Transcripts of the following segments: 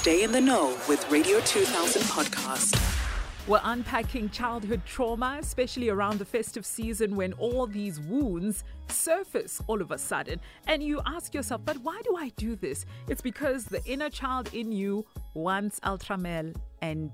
Stay in the know with Radio 2000 podcast. We're unpacking childhood trauma, especially around the festive season when all these wounds surface all of a sudden. And you ask yourself, but why do I do this? It's because the inner child in you wants Ultramel and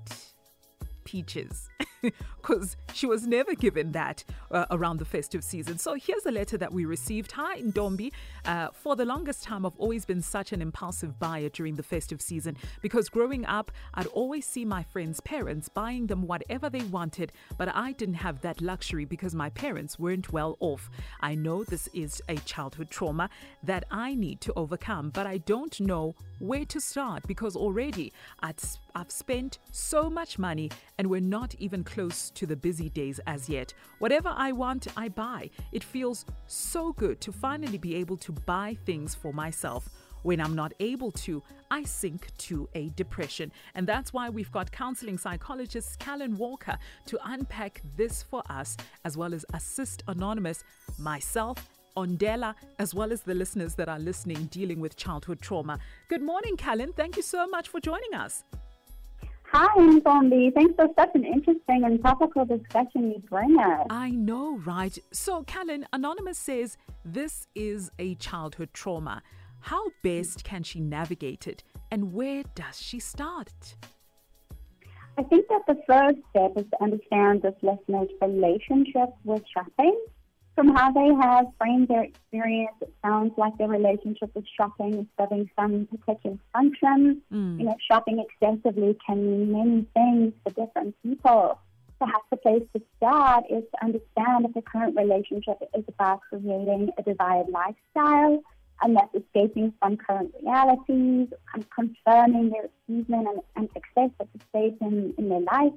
peaches because she was never given that uh, around the festive season. So here's a letter that we received. Hi, Ndombi. Uh, for the longest time, I've always been such an impulsive buyer during the festive season because growing up, I'd always see my friends' parents buying them whatever they wanted, but I didn't have that luxury because my parents weren't well off. I know this is a childhood trauma that I need to overcome, but I don't know where to start because already I'd, I've spent so much money and we're not even close to the busy days as yet. Whatever I want, I buy. It feels so good to finally be able to buy things for myself. When I'm not able to, I sink to a depression. And that's why we've got counseling psychologist Calynn Walker to unpack this for us, as well as assist Anonymous, myself, Ondela, as well as the listeners that are listening dealing with childhood trauma. Good morning, Calynn. Thank you so much for joining us. Hi, Ndombi. Thanks for such an interesting and topical discussion you bring us. I know, right? So, Calynn, Anonymous says this is a childhood trauma. How best can she navigate it, and where does she start? I think that the first step is to understand this listener's relationship with shopping from how they have framed their experience, it sounds like their relationship with shopping is serving some particular function. Mm. You know, shopping excessively can mean many things for different people. Perhaps the place to start is to understand if the current relationship is about creating a desired lifestyle and that's escaping from current realities, and confirming their achievement and, and success at the stage in, in their life.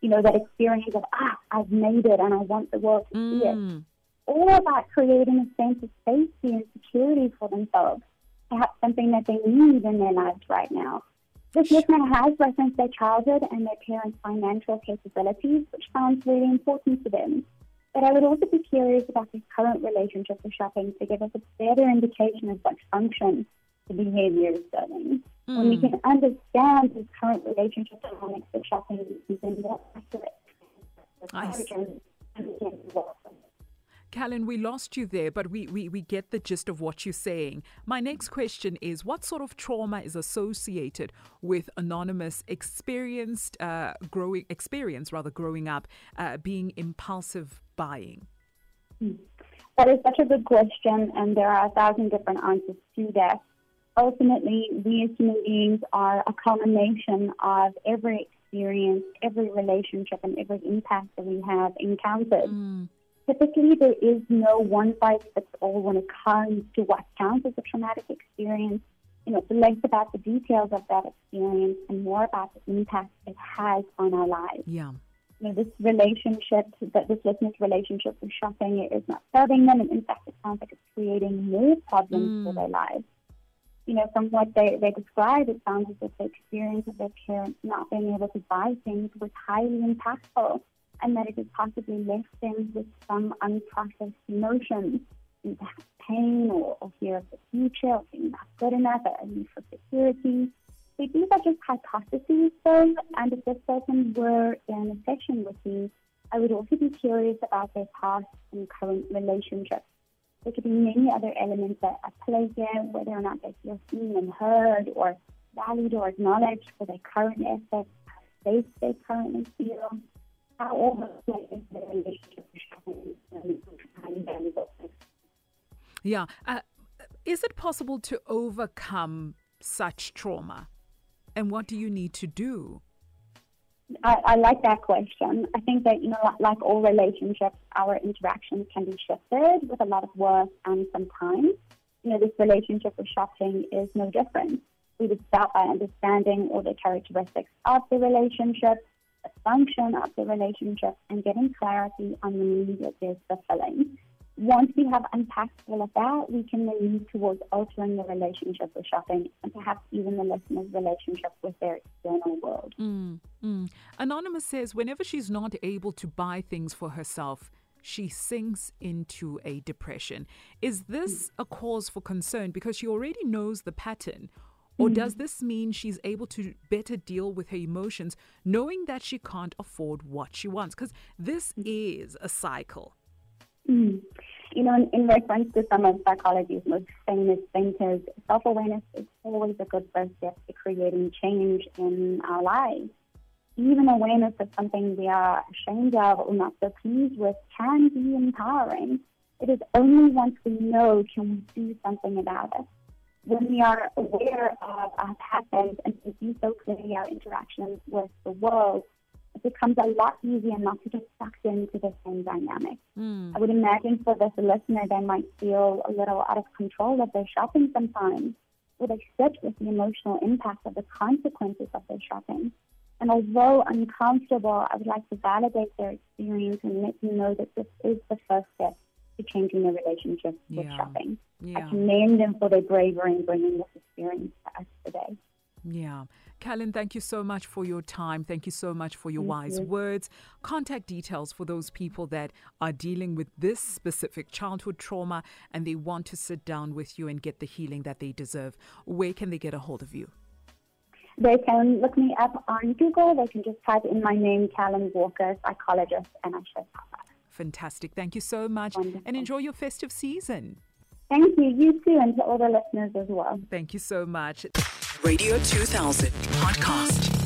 You know, that experience of, ah, I've made it and I want the world to mm. see it mm all about creating a sense of safety and security for themselves, perhaps something that they need in their lives right now. This listener has referenced their childhood and their parents' financial capabilities, which sounds really important to them. But I would also be curious about their current relationship with shopping to give us a better indication of what function the behavior is serving. Mm. When we hmm. can understand his current relationship dynamics with shopping, we can more accurate. I Calynn, we lost you there, but we, we, we get the gist of what you're saying. My next question is what sort of trauma is associated with anonymous experienced uh, growing experience rather growing up uh, being impulsive buying? That is such a good question, and there are a thousand different answers to that. Ultimately, we as human beings are a culmination of every experience, every relationship, and every impact that we have encountered. Mm typically there is no one size fits all when it comes to what counts as a traumatic experience. You know, it's less about the details of that experience and more about the impact it has on our lives. Yeah. You know, this relationship, that this listener's relationship with shopping is not serving them, and in fact, it sounds like it's creating more problems mm. for their lives. You know, from what they, they describe, it sounds as if the experience of their parents not being able to buy things was highly impactful and that it has possibly left them with some unprocessed emotions, perhaps pain or, or fear of the future, or being not good enough, or a need for security. So these are just hypotheses, though, and if this person were in a session with me, I would also be curious about their past and current relationships. There could be many other elements that at play here, whether or not they feel seen and heard or valued or acknowledged for their current efforts, how safe they currently feel, yeah. Uh, is it possible to overcome such trauma? And what do you need to do? I, I, like that question. I think that, you know, like all relationships, our interactions can be shifted with a lot of work and some time. You know, this relationship with shopping is no different. We would start by understanding all the characteristics of the relationship, the function of the relationship and getting clarity on the need that they're fulfilling. Once we have unpacked all of that, we can then move towards altering the relationship with shopping and perhaps even the listener's relationship with their external world. Mm, mm. Anonymous says whenever she's not able to buy things for herself, she sinks into a depression. Is this a cause for concern because she already knows the pattern? Or does this mean she's able to better deal with her emotions, knowing that she can't afford what she wants? Because this is a cycle. Mm. You know, in, in, reference to some of psychology's most famous thinkers, self awareness is always a good first step to creating change in our lives. Even awareness of something we are ashamed of or not so pleased with can be empowering. It is only once we know can we do something about it. When we are aware of our patterns and we see so clearly our interactions with the world, it becomes a lot easier not to get sucked into the same dynamic. Mm. I would imagine for this listener, they might feel a little out of control of their shopping sometimes, or they sit with the emotional impact of the consequences of their shopping. And although uncomfortable, I would like to validate their experience and let them know that this is the first step to changing their relationship with yeah. shopping. Yeah. I commend them for their bravery in bringing this experience to us today. Yeah. Calynn, thank you so much for your time. Thank you so much for your thank wise you. words. Contact details for those people that are dealing with this specific childhood trauma and they want to sit down with you and get the healing that they deserve. Where can they get a hold of you? They can look me up on Google. They can just type in my name, Calynn Walker, psychologist, and I should pop up. Fantastic. Thank you so much. Wonderful. And enjoy your festive season. Thank you. You too, and to all the listeners as well. Thank you so much. Radio 2000 podcast.